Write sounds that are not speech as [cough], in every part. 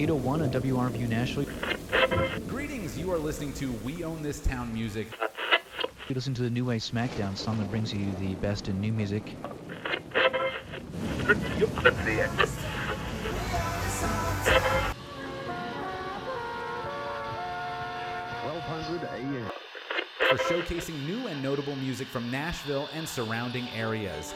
801 on WRMU Nashville. Greetings, you are listening to We Own This Town Music. You listen to the New Way SmackDown song that brings you the best in new music. Twelve hundred AM for showcasing new and notable music from Nashville and surrounding areas.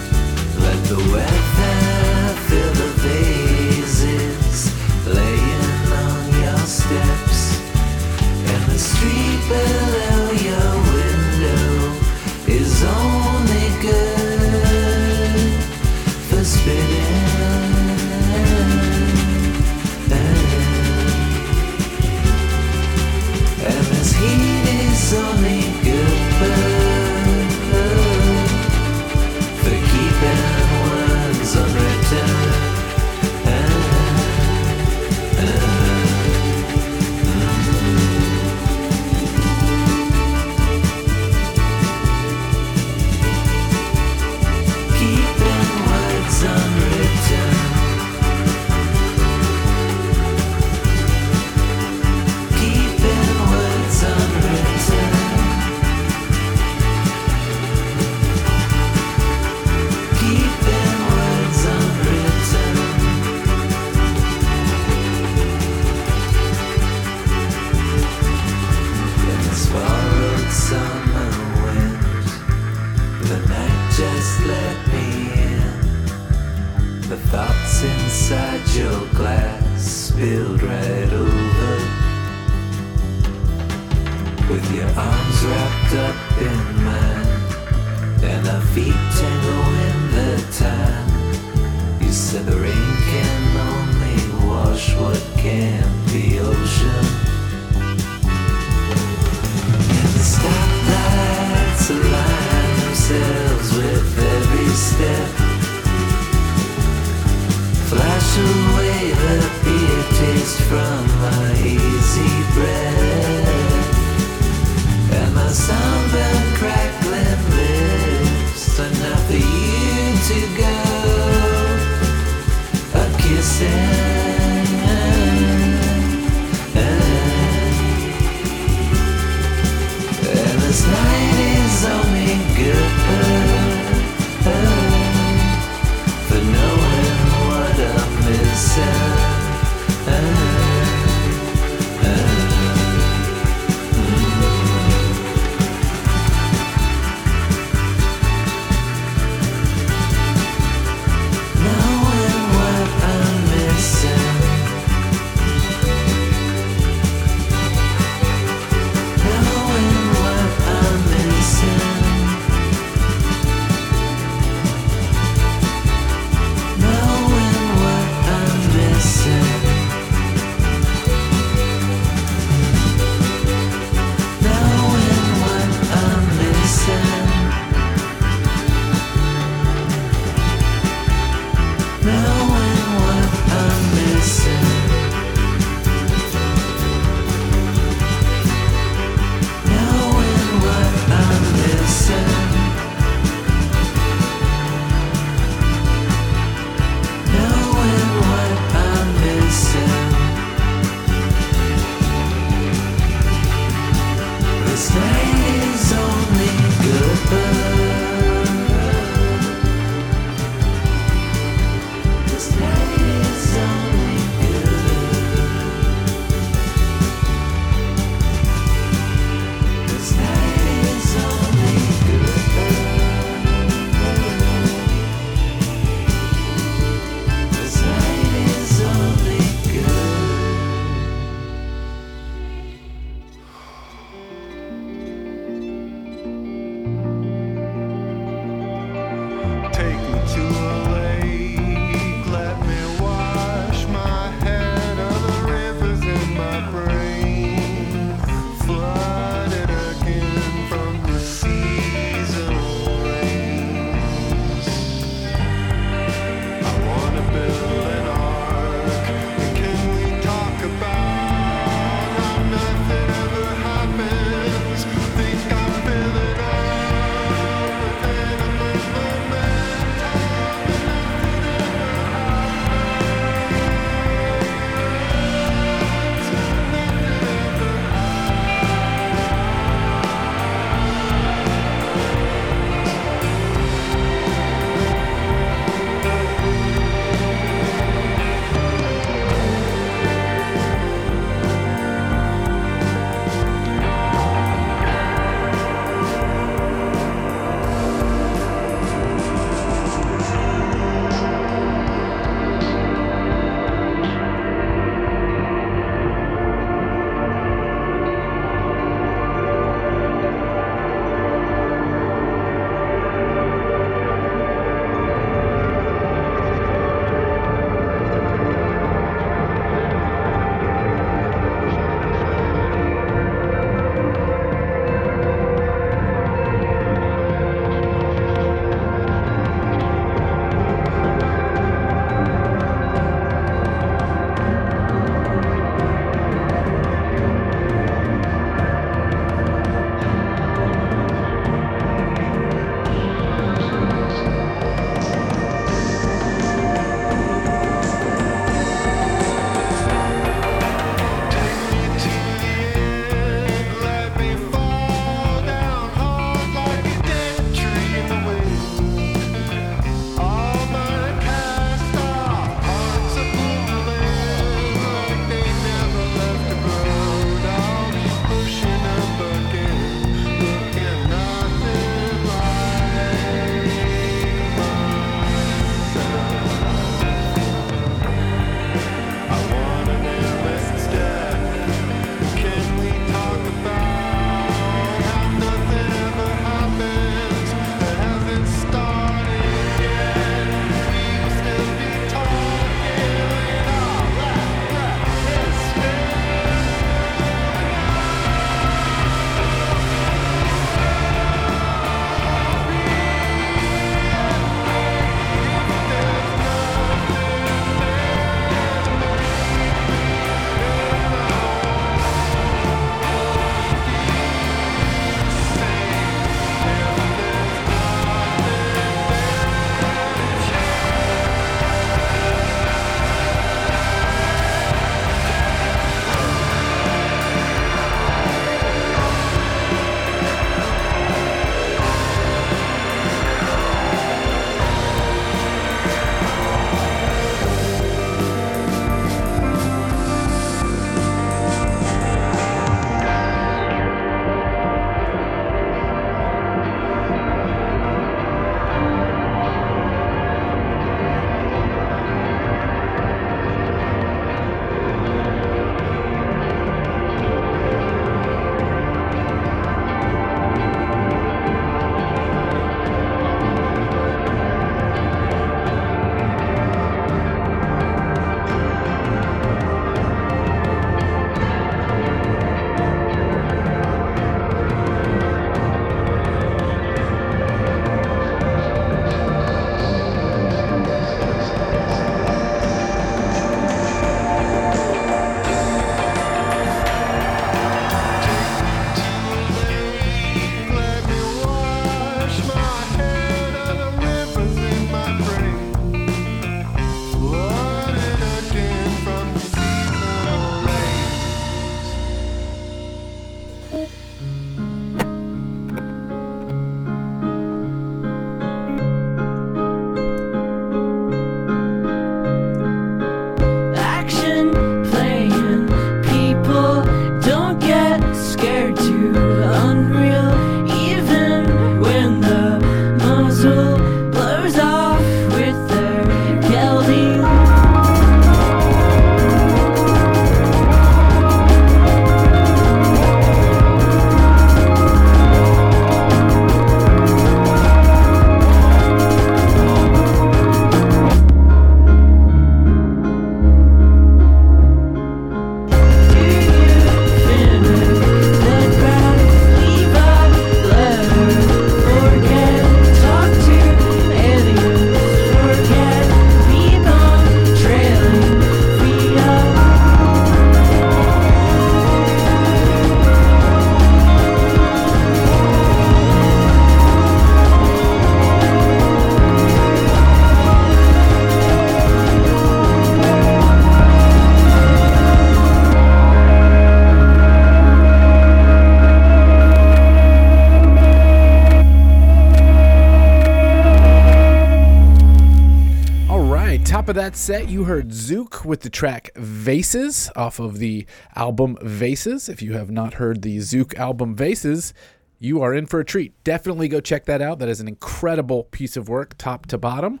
That set, you heard Zook with the track Vases off of the album Vases. If you have not heard the Zook album Vases, you are in for a treat. Definitely go check that out. That is an incredible piece of work, top to bottom.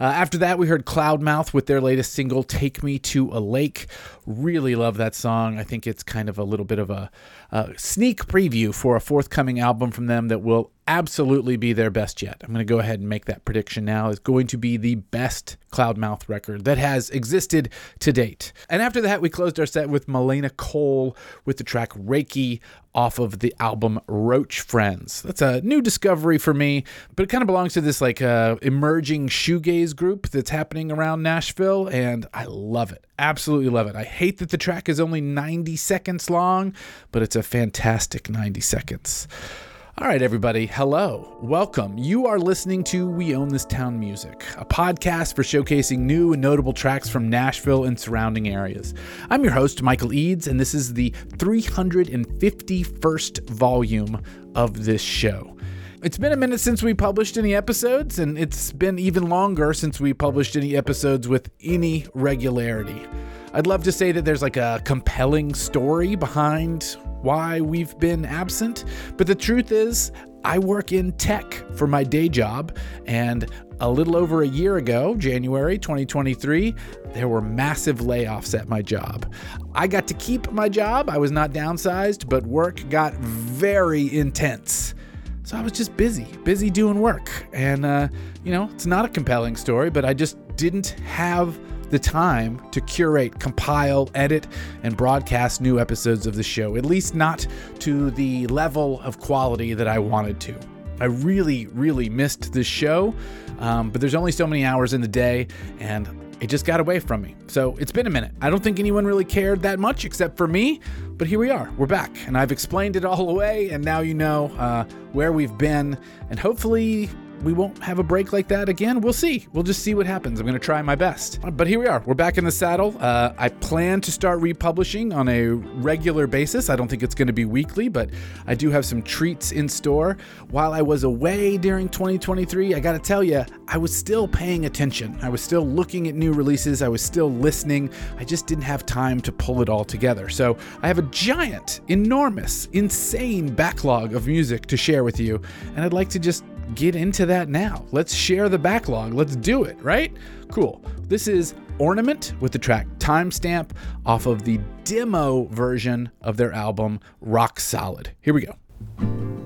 Uh, after that, we heard Cloudmouth with their latest single, Take Me to a Lake. Really love that song. I think it's kind of a little bit of a, a sneak preview for a forthcoming album from them that will absolutely be their best yet. I'm going to go ahead and make that prediction now. It's going to be the best Cloudmouth record that has existed to date. And after that, we closed our set with Melaina Kol with the track Raki off of the album Roach Friends. That's a new discovery for me, but it kind of belongs to this like uh, emerging shoegaze group that's happening around Nashville, and I love it. Absolutely love it. I hate that the track is only 90 seconds long, but it's a fantastic 90 seconds. All right, everybody, hello. Welcome. You are listening to We Own This Town Music, a podcast for showcasing new and notable tracks from Nashville and surrounding areas. I'm your host, Michael Eads, and this is the 351st volume of this show. It's been a minute since we published any episodes, and it's been even longer since we published any episodes with any regularity. I'd love to say that there's like a compelling story behind why we've been absent, but the truth is, I work in tech for my day job, and a little over a year ago, January 2023, there were massive layoffs at my job. I got to keep my job, I was not downsized, but work got very intense. So I was just busy, busy doing work. And, uh, you know, it's not a compelling story, but I just didn't have the time to curate, compile, edit, and broadcast new episodes of the show, at least not to the level of quality that I wanted to. I really, really missed this show, um, but there's only so many hours in the day, and it just got away from me. So it's been a minute. I don't think anyone really cared that much except for me, but here we are. We're back, and I've explained it all away, and now you know uh, where we've been, and hopefully we won't have a break like that again. We'll see. We'll just see what happens. I'm going to try my best. But here we are. We're back in the saddle. Uh, I plan to start republishing on a regular basis. I don't think it's going to be weekly, but I do have some treats in store. While I was away during 2023, I got to tell you, I was still paying attention. I was still looking at new releases. I was still listening. I just didn't have time to pull it all together. So I have a giant, enormous, insane backlog of music to share with you, and I'd like to just get into that now. Let's share the backlog. Let's do it, right? Cool. This is Ornament with the track Timestamp off of the demo version of their album Rock Solid. Here we go.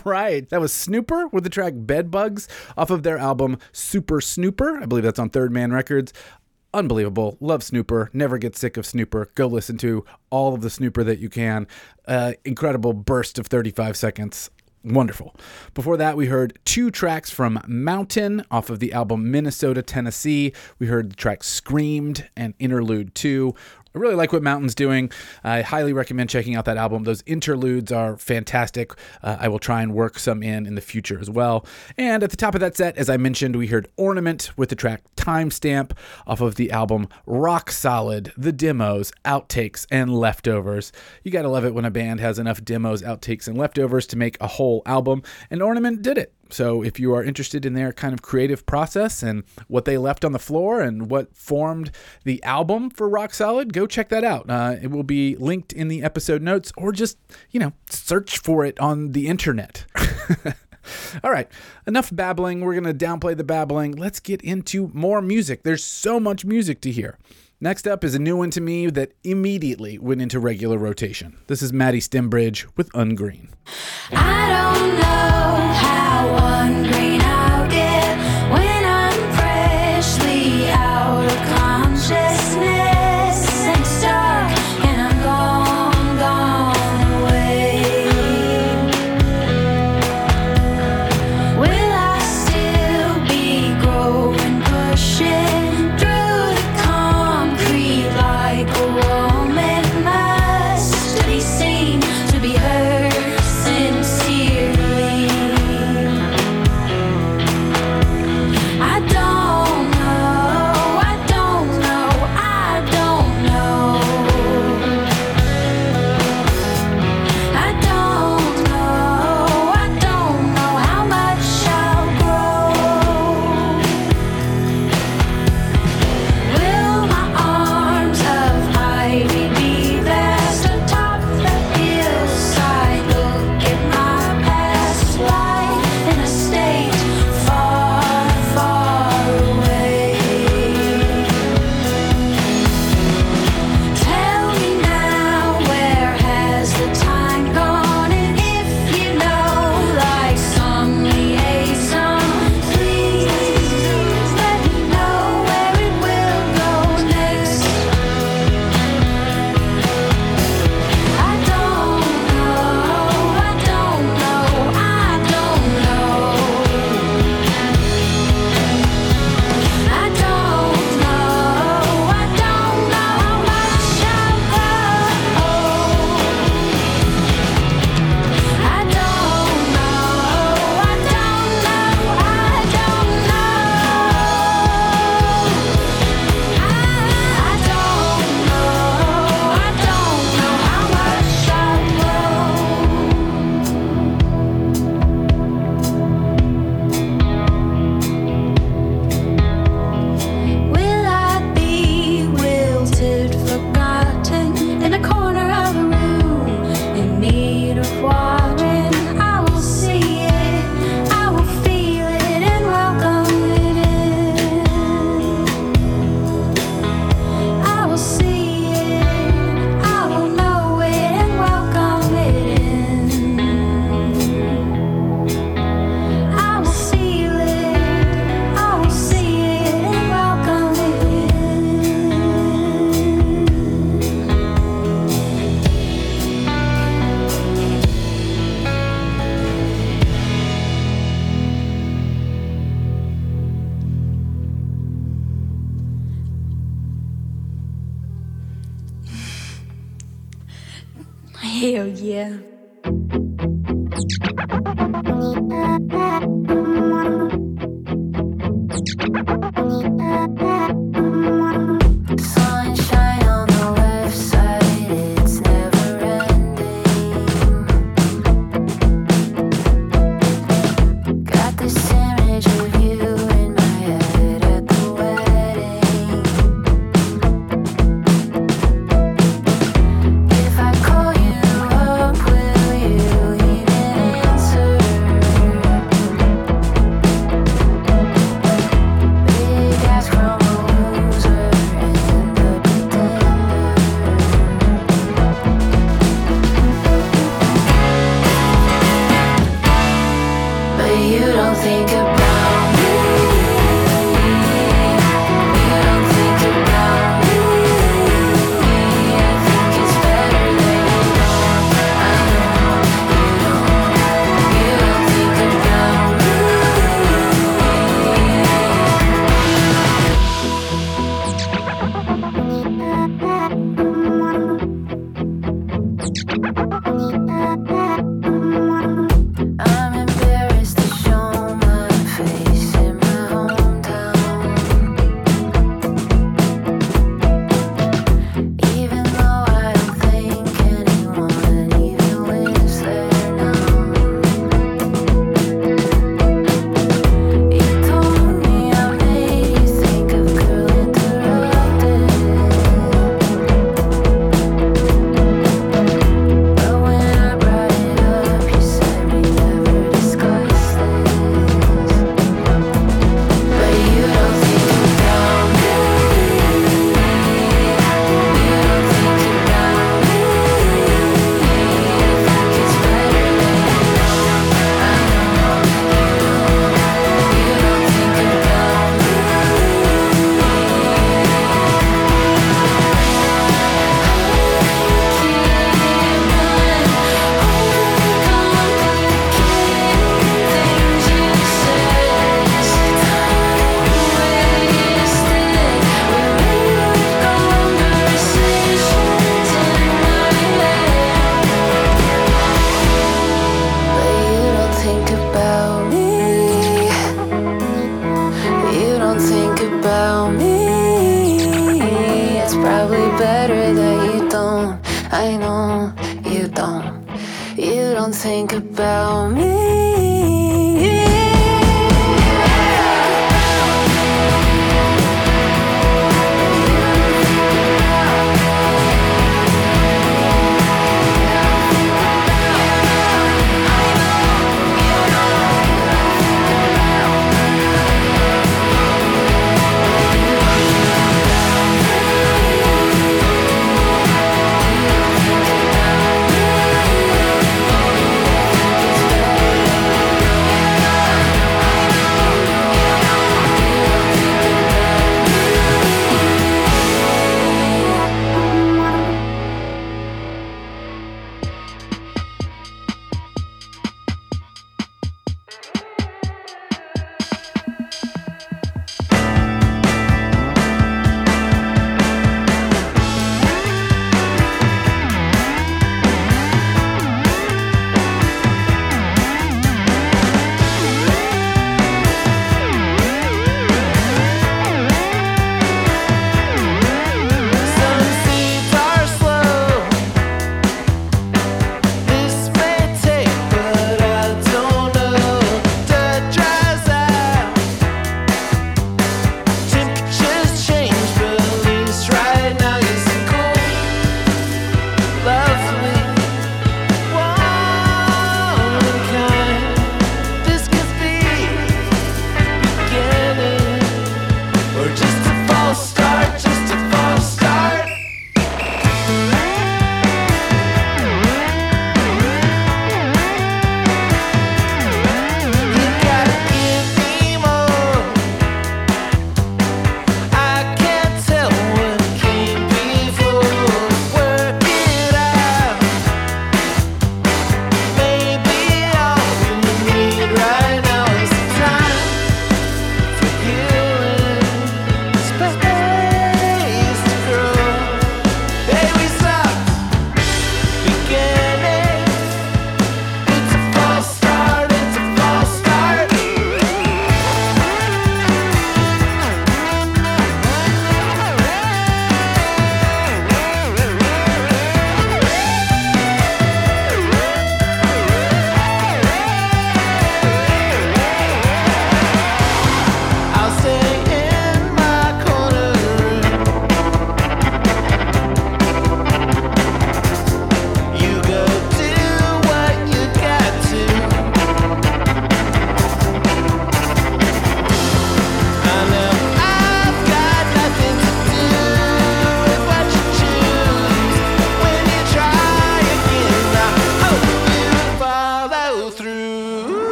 [laughs] Right. That was Snooper with the track Bedbugs off of their album Super Snooper. I believe that's on Third Man Records. Unbelievable. Love Snooper. Never get sick of Snooper. Go listen to all of the Snooper that you can. Uh, incredible burst of 35 seconds. Wonderful. Before that, we heard two tracks from Mountain off of the album Minnesota, Tennessee. We heard the track Screamed and Interlude 2. I really like what Mountain's doing. I highly recommend checking out that album. Those interludes are fantastic. Uh, I will try and work some in in the future as well. And at the top of that set, as I mentioned, we heard Ornament with the track Timestamp off of the album Rock Solid, the demos, outtakes, and leftovers. You gotta love it when a band has enough demos, outtakes, and leftovers to make a whole album, and Ornament did it. So if you are interested in their kind of creative process and what they left on the floor and what formed the album for Rock Solid, go check that out. Uh, it will be linked in the episode notes or just, you know, search for it on the internet. [laughs] All right, enough babbling. We're going to downplay the babbling. Let's get into more music. There's so much music to hear. Next up is a new one to me that immediately went into regular rotation. This is Maddie Stembridge with Ungreen.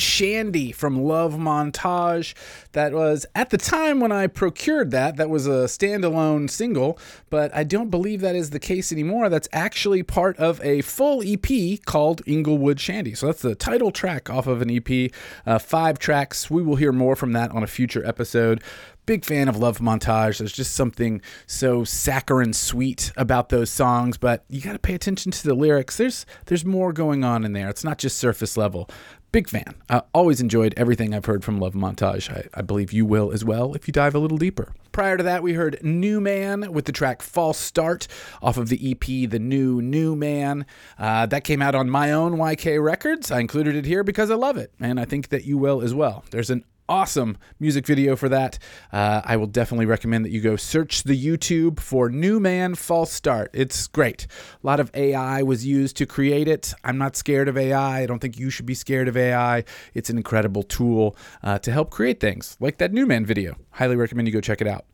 Shandy from Love Montage. That was at the time when I procured that, that was a standalone single, but I don't believe that is the case anymore. That's actually part of a full EP called Inglewood Shandy. So that's the title track off of an EP, uh, five tracks. We will hear more from that on a future episode big fan of Love Montage. There's just something so saccharine sweet about those songs, but you got to pay attention to the lyrics. There's there's more going on in there. It's not just surface level. Big fan. Uh, always enjoyed everything I've heard from Love Montage. I, I believe you will as well if you dive a little deeper. Prior to that, we heard New Man with the track False Start off of the EP The New New Man. Uh, that came out on my own YK Records. I included it here because I love it, and I think that you will as well. There's an awesome music video for that. Uh, I will definitely recommend that you go search the YouTube for New Man False Start. It's great. A lot of AI was used to create it. I'm not scared of AI. I don't think you should be scared of AI. It's an incredible tool uh, to help create things like that New Man video. Highly recommend you go check it out.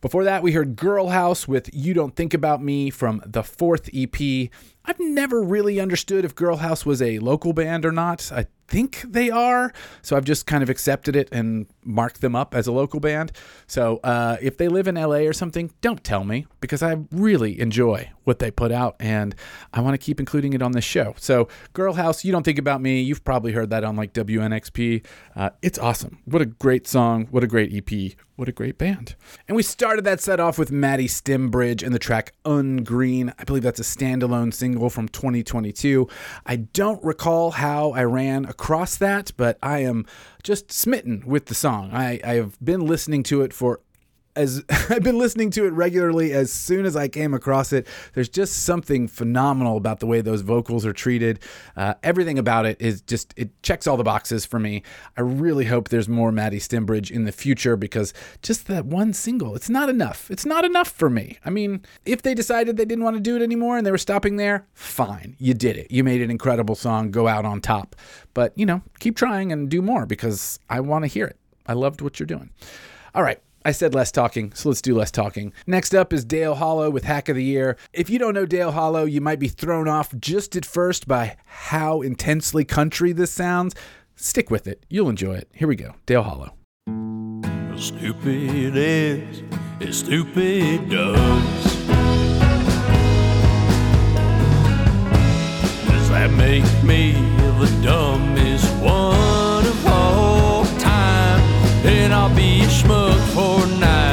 Before that, we heard Girl House with You Don't Think About Me from the fourth EP. I've never really understood if Girl House was a local band or not. I think they are, so I've just kind of accepted it and marked them up as a local band. So uh, if they live in LA or something, don't tell me because I really enjoy what they put out and I want to keep including it on this show. So Girl House, you don't think about me. You've probably heard that on like WNXP. Uh, it's awesome. What a great song. What a great EP. What a great band. And we started that set off with Maddie Stimbridge and the track Ungreen. I believe that's a standalone single from 2022. I don't recall how I ran across that, but I am just smitten with the song. I, I have been listening to it for as [laughs] I've been listening to it regularly as soon as I came across it. There's just something phenomenal about the way those vocals are treated. Uh, everything about it is just, it checks all the boxes for me. I really hope there's more Maddie Stimbridge in the future because just that one single, it's not enough. It's not enough for me. I mean, if they decided they didn't want to do it anymore and they were stopping there, fine. You did it. You made an incredible song, go out on top. But, you know, keep trying and do more because I want to hear it. I loved what you're doing. All right. I said less talking, so let's do less talking. Next up is Dale Hollow with Hack of the Year. If you don't know Dale Hollow, you might be thrown off just at first by how intensely country this sounds. Stick with it, you'll enjoy it. Here we go Dale Hollow. Stupid is, is stupid does. Does that make me the dumbest one? And I'll be a schmuck for a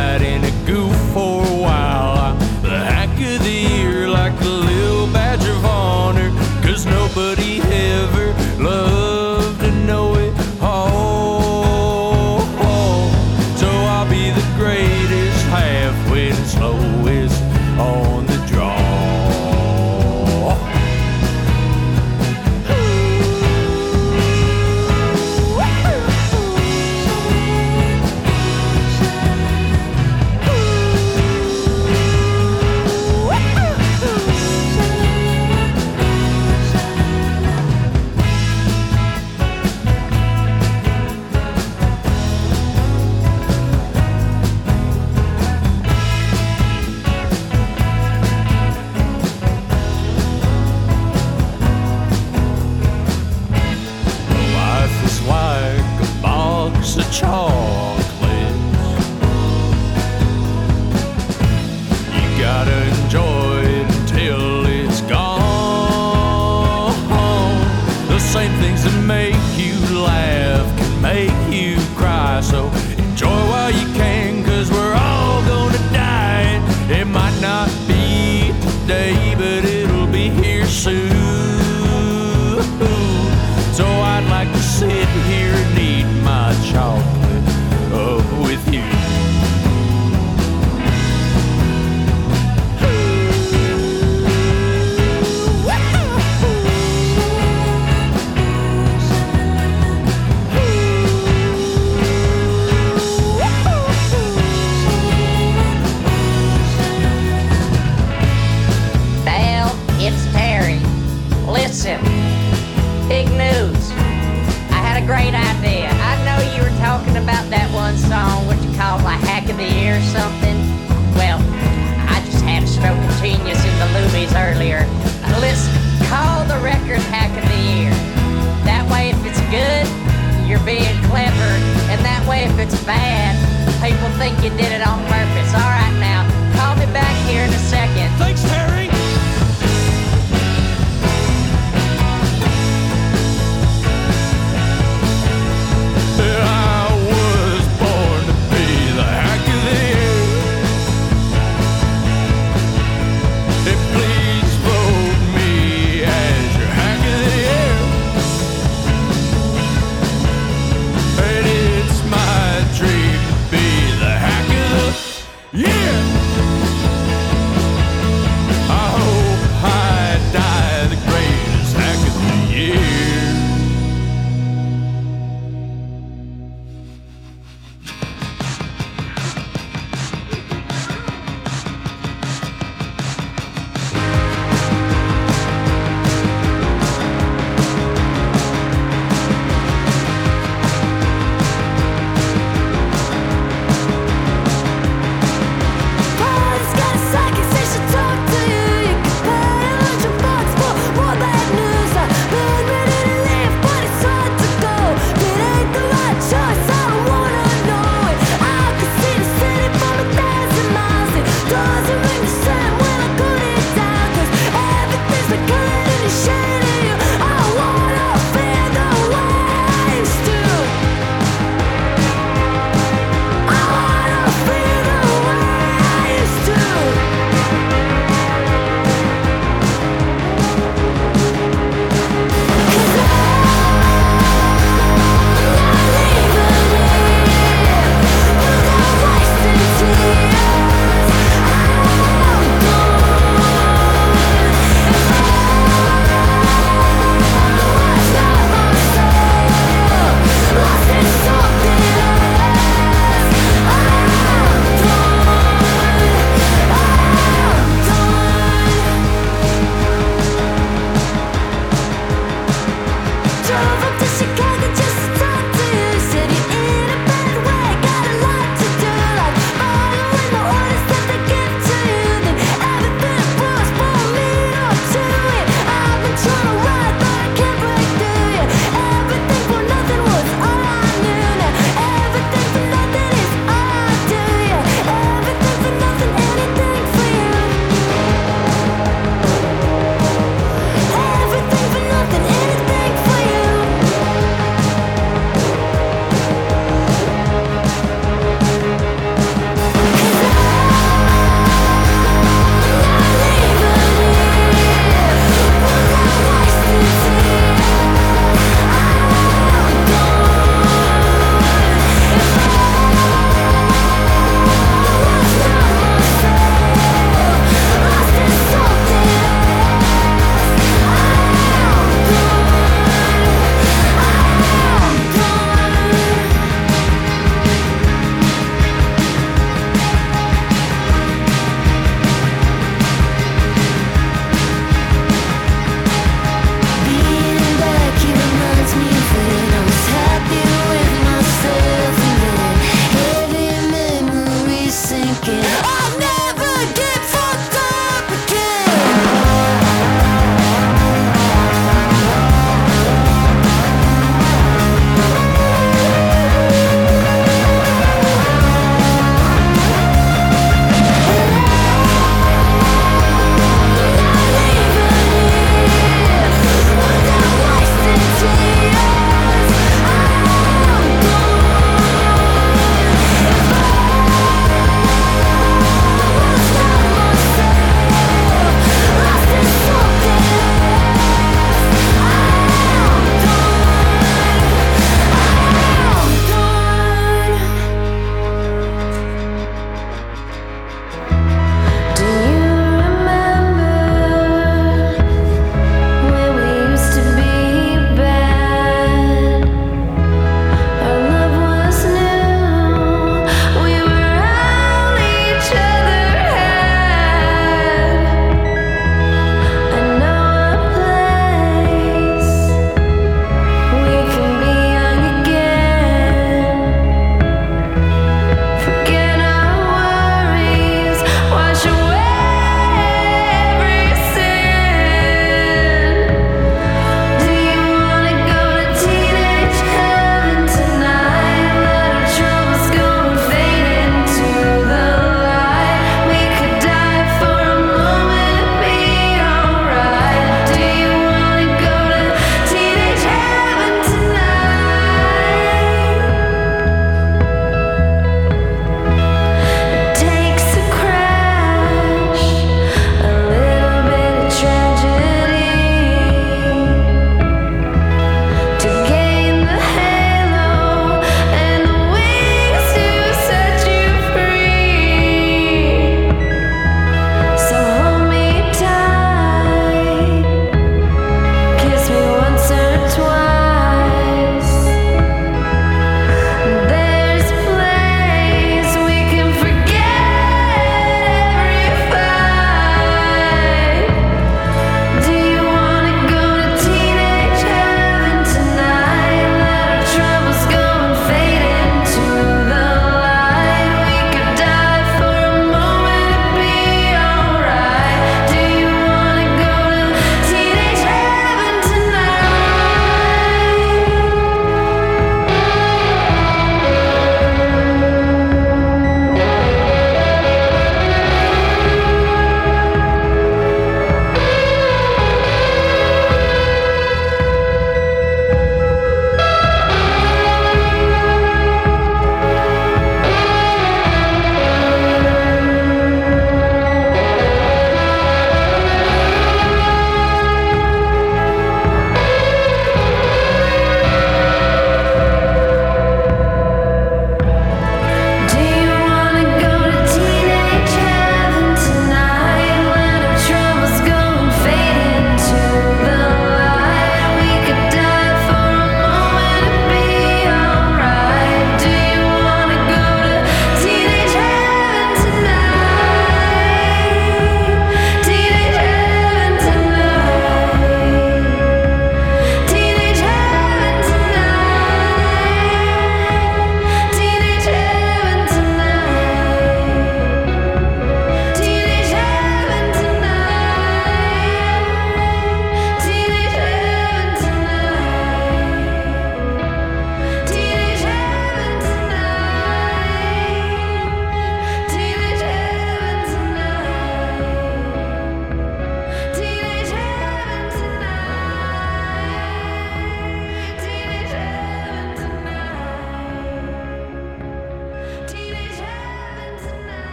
Mississippi. Big news. I had a great idea. I know you were talking about that one song, what you call like Hack of the Year or something. Well, I just had a stroke of genius in the movies earlier. Let's call the record Hack of the Year. That way, if it's good, you're being clever. And that way, if it's bad, people think you did it on purpose. All right, now, call me back here in a second. Thanks, Terry.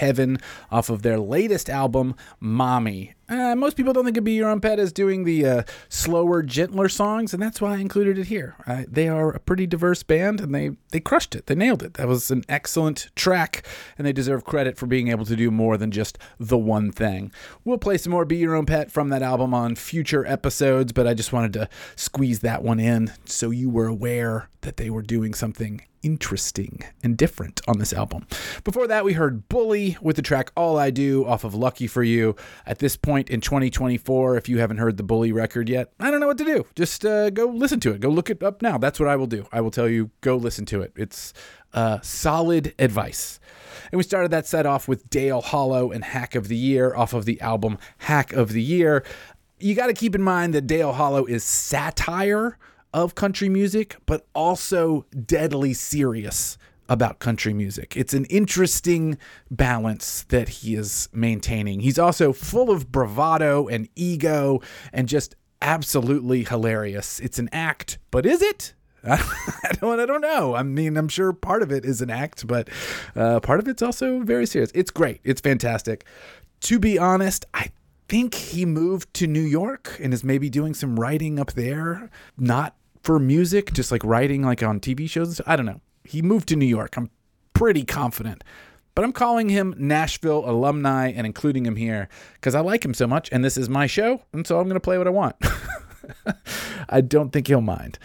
Heaven off of their latest album, Mommy. Uh, most people don't think of Be Your Own Pet as doing the uh, slower, gentler songs, and that's why I included it here. Uh, they are a pretty diverse band, and they, they crushed it. They nailed it. That was an excellent track, and they deserve credit for being able to do more than just the one thing. We'll play some more Be Your Own Pet from that album on future episodes, but I just wanted to squeeze that one in so you were aware that they were doing something interesting and different on this album. Before that, we heard Bully with the track All I Do off of Lucky for You. At this point in 2024, if you haven't heard the Bully record yet, I don't know what to do. Just uh, go listen to it. Go look it up now. That's what I will do. I will tell you, go listen to it. It's uh, solid advice. And we started that set off with Dale Hollow and Hack of the Year off of the album Hack of the Year. You got to keep in mind that Dale Hollow is satire of country music, but also deadly serious about country music. It's an interesting balance that he is maintaining. He's also full of bravado and ego and just absolutely hilarious. It's an act, but is it? [laughs] I don't, I don't know. I mean, I'm sure part of it is an act, but uh, part of it's also very serious. It's great. It's fantastic. To be honest, I think he moved to New York and is maybe doing some writing up there, not for music, just like writing like on TV shows. I don't know. He moved to New York. I'm pretty confident. But I'm calling him Nashville alumni and including him here because I like him so much and this is my show. And so I'm going to play what I want. [laughs] I don't think he'll mind.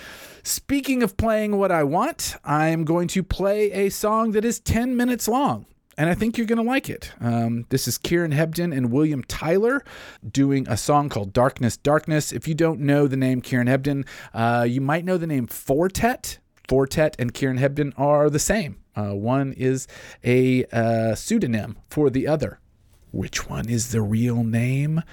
Speaking of playing what I want, I'm going to play a song that is 10 minutes long. And I think you're going to like it. Um, this is Kieran Hebden and William Tyler doing a song called Darkness, Darkness. If you don't know the name Kieran Hebden, uh, you might know the name Four Tet. Fortet and Kieran Hebden are the same. Uh, one is a uh, pseudonym for the other. Which one is the real name?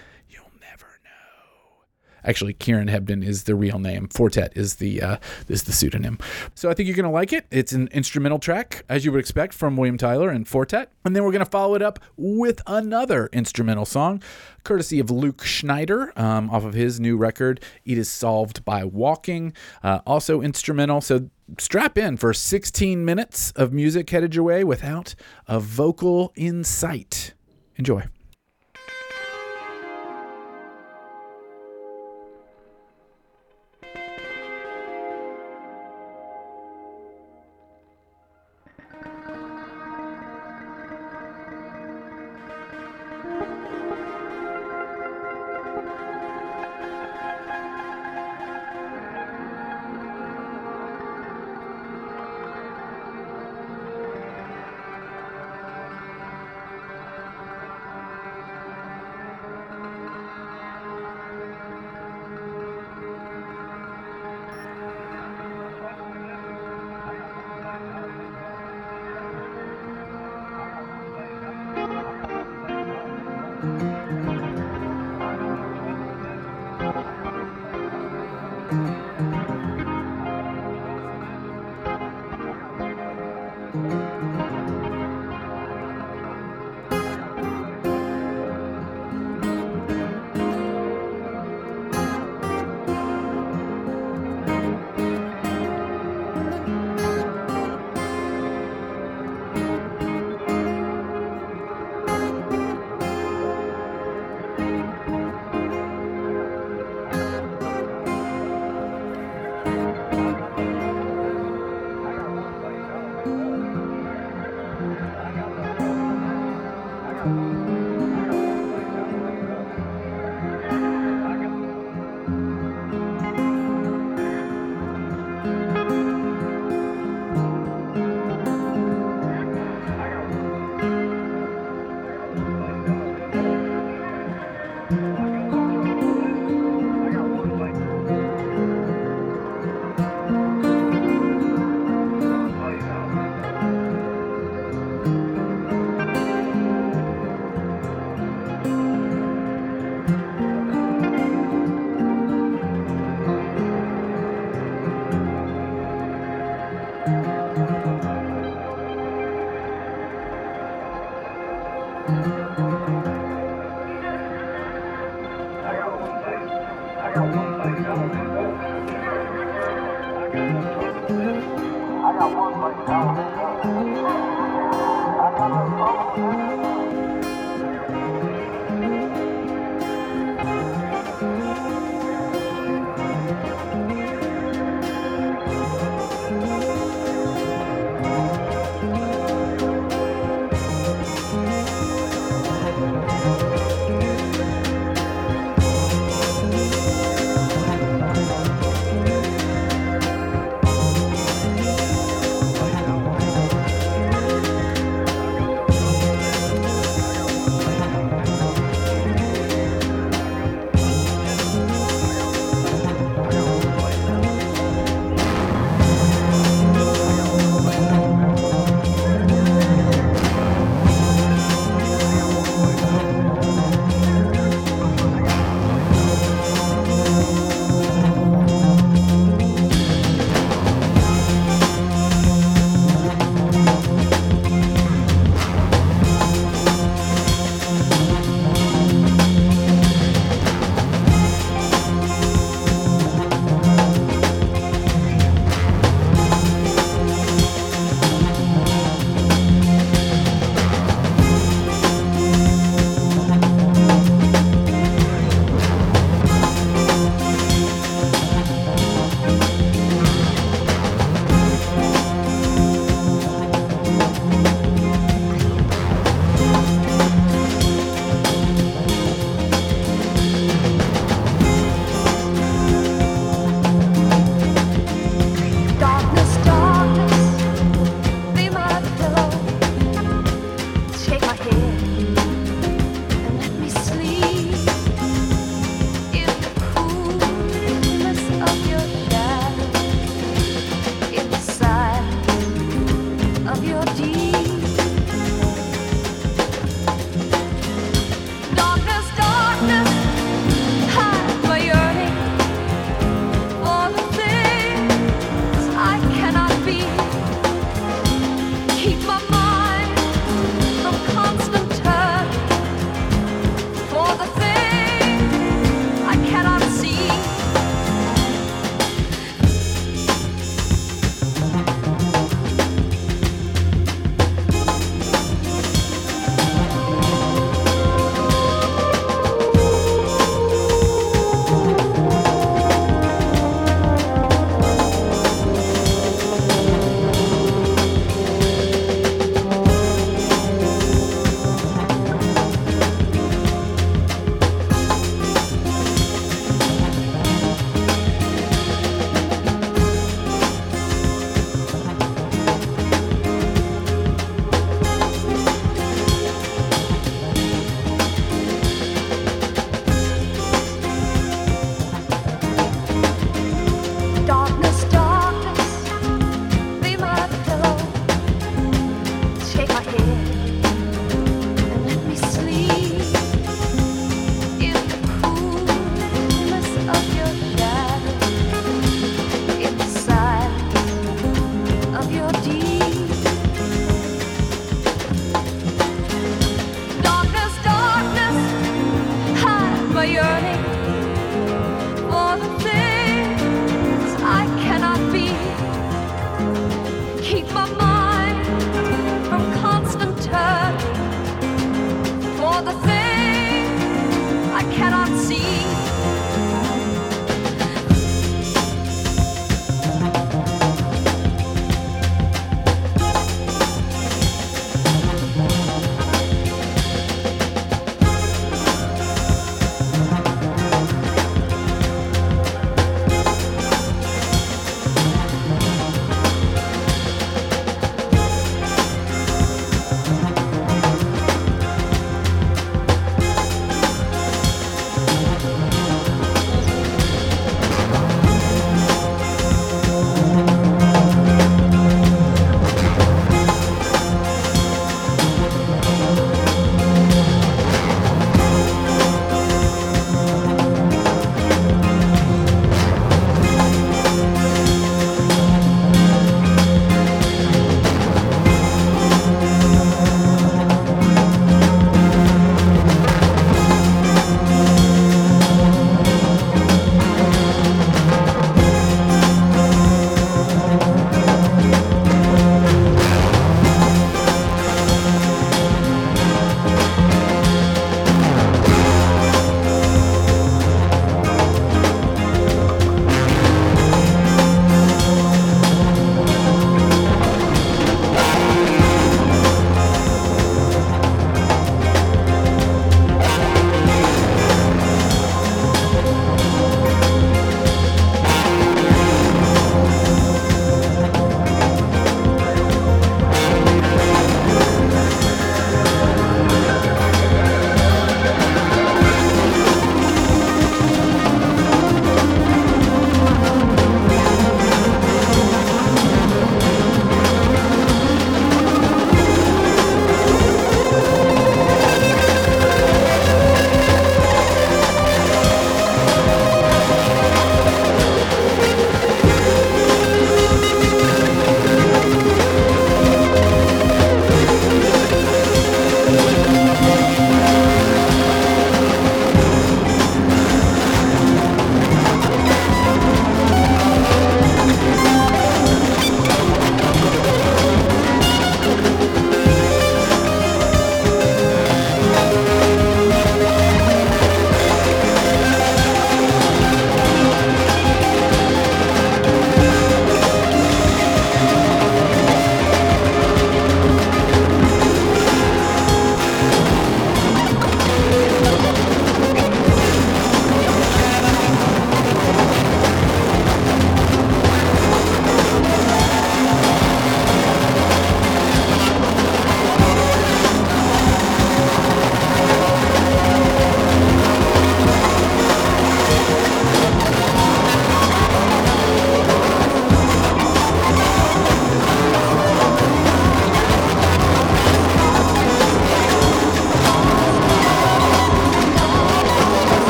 Actually, Kieran Hebden is the real name. Four Tet is the uh, is the pseudonym. So I think you're gonna like it. It's an instrumental track, as you would expect from William Tyler and Four Tet. And then we're gonna follow it up with another instrumental song, courtesy of Luke Schneider, um, off of his new record. It is solved by walking. Uh, also instrumental. So strap in for 16 minutes of music headed your way without a vocal in sight. Enjoy.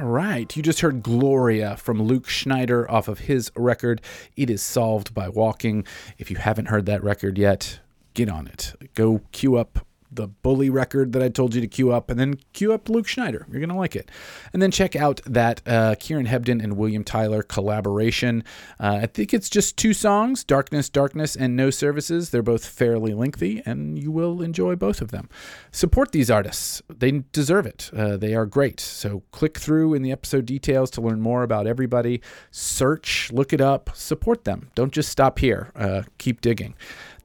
All right, you just heard Gloria from Luke Schneider off of his record, It Is Solved by Walking. If you haven't heard that record yet, get on it. Go queue up the Bully record that I told you to queue up, and then queue up Luke Schneider. You're to like it. And then check out that uh, Kieran Hebden and William Tyler collaboration. Uh, I think it's just two songs Darkness, Darkness, and No Services. They're both fairly lengthy, and you will enjoy both of them. Support these artists, they deserve it. Uh, they are great. So click through in the episode details to learn more about everybody. Search, look it up, support them. Don't just stop here, uh, keep digging.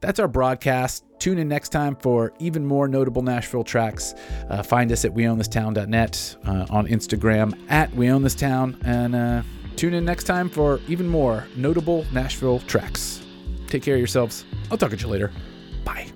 That's our broadcast. Tune in next time for even more notable Nashville tracks. Uh, find us at weownthistown.net, uh, on Instagram at weownthistown, and uh, tune in next time for even more notable Nashville tracks. Take care of yourselves. I'll talk to you later. Bye.